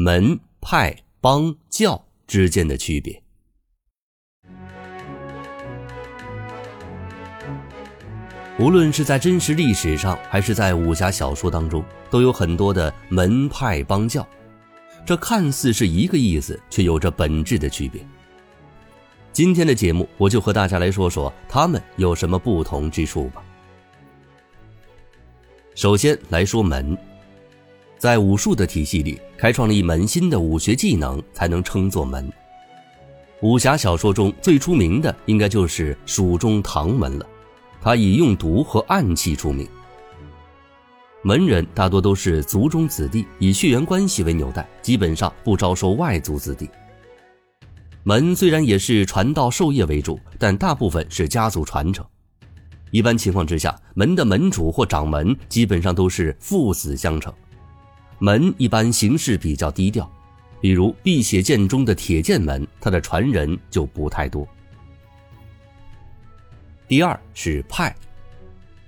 门派帮教之间的区别。无论是在真实历史上，还是在武侠小说当中，都有很多的门派帮教。这看似是一个意思，却有着本质的区别。今天的节目，我就和大家来说说他们有什么不同之处吧。首先来说门，在武术的体系里，开创了一门新的武学技能，才能称作门。武侠小说中最出名的，应该就是蜀中唐门了。他以用毒和暗器出名。门人大多都是族中子弟，以血缘关系为纽带，基本上不招收外族子弟。门虽然也是传道授业为主，但大部分是家族传承。一般情况之下，门的门主或掌门基本上都是父子相承。门一般形式比较低调，比如辟邪剑中的铁剑门，他的传人就不太多。第二是派，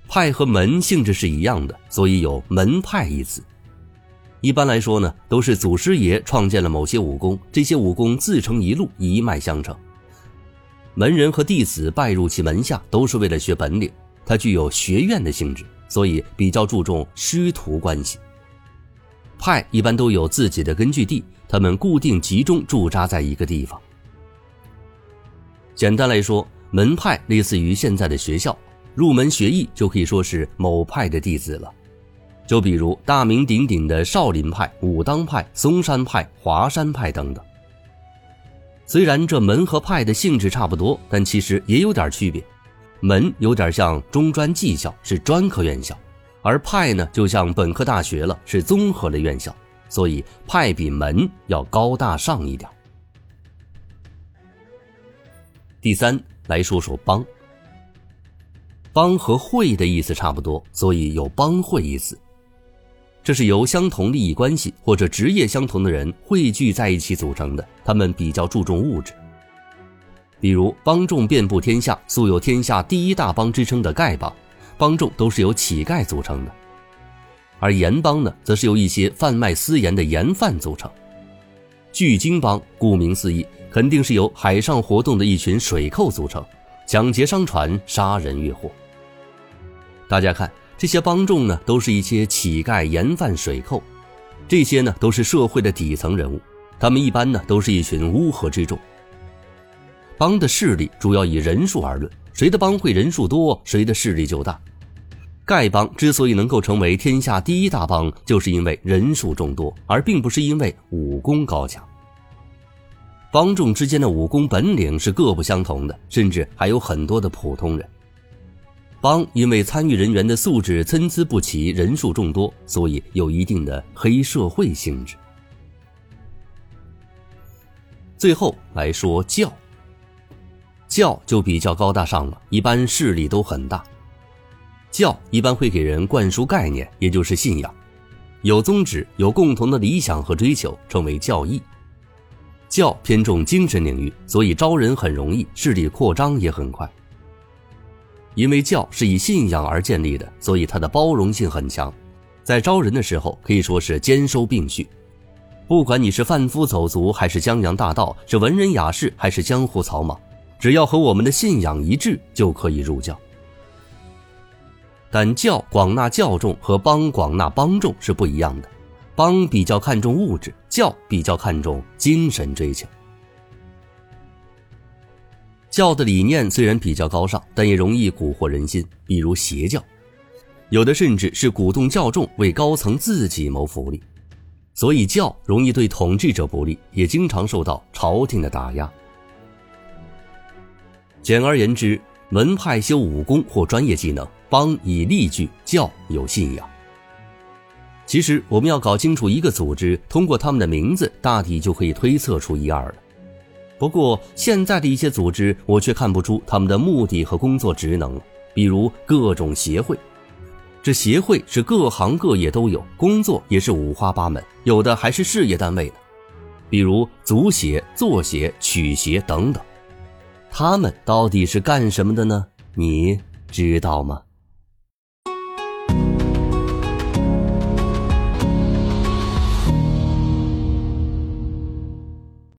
派和门性质是一样的，所以有门派一词。一般来说呢，都是祖师爷创建了某些武功，这些武功自成一路，一脉相承。门人和弟子拜入其门下，都是为了学本领，它具有学院的性质，所以比较注重师徒关系。派一般都有自己的根据地，他们固定集中驻扎在一个地方。简单来说。门派类似于现在的学校，入门学艺就可以说是某派的弟子了。就比如大名鼎鼎的少林派、武当派、嵩山派、华山派等等。虽然这门和派的性质差不多，但其实也有点区别。门有点像中专技校，是专科院校；而派呢，就像本科大学了，是综合的院校。所以派比门要高大上一点。第三。来说说帮，帮和会的意思差不多，所以有帮会意思。这是由相同利益关系或者职业相同的人汇聚在一起组成的，他们比较注重物质。比如帮众遍布天下，素有天下第一大帮之称的丐帮，帮众都是由乞丐组成的；而盐帮呢，则是由一些贩卖私盐的盐贩组成。巨鲸帮顾名思义。肯定是由海上活动的一群水寇组成，抢劫商船，杀人越货。大家看，这些帮众呢，都是一些乞丐、盐贩、水寇，这些呢都是社会的底层人物。他们一般呢都是一群乌合之众。帮的势力主要以人数而论，谁的帮会人数多，谁的势力就大。丐帮之所以能够成为天下第一大帮，就是因为人数众多，而并不是因为武功高强。帮众之间的武功本领是各不相同的，甚至还有很多的普通人。帮因为参与人员的素质参差不齐，人数众多，所以有一定的黑社会性质。最后来说教，教就比较高大上了，一般势力都很大。教一般会给人灌输概念，也就是信仰，有宗旨，有共同的理想和追求，称为教义。教偏重精神领域，所以招人很容易，势力扩张也很快。因为教是以信仰而建立的，所以它的包容性很强，在招人的时候可以说是兼收并蓄。不管你是贩夫走卒，还是江洋大盗，是文人雅士，还是江湖草莽，只要和我们的信仰一致，就可以入教。但教广纳教众和帮广纳帮众是不一样的。帮比较看重物质，教比较看重精神追求。教的理念虽然比较高尚，但也容易蛊惑人心，比如邪教，有的甚至是鼓动教众为高层自己谋福利，所以教容易对统治者不利，也经常受到朝廷的打压。简而言之，门派修武功或专业技能，帮以利聚，教有信仰。其实我们要搞清楚一个组织，通过他们的名字，大体就可以推测出一二了。不过现在的一些组织，我却看不出他们的目的和工作职能了。比如各种协会，这协会是各行各业都有，工作也是五花八门，有的还是事业单位呢。比如足协、作协、曲协等等，他们到底是干什么的呢？你知道吗？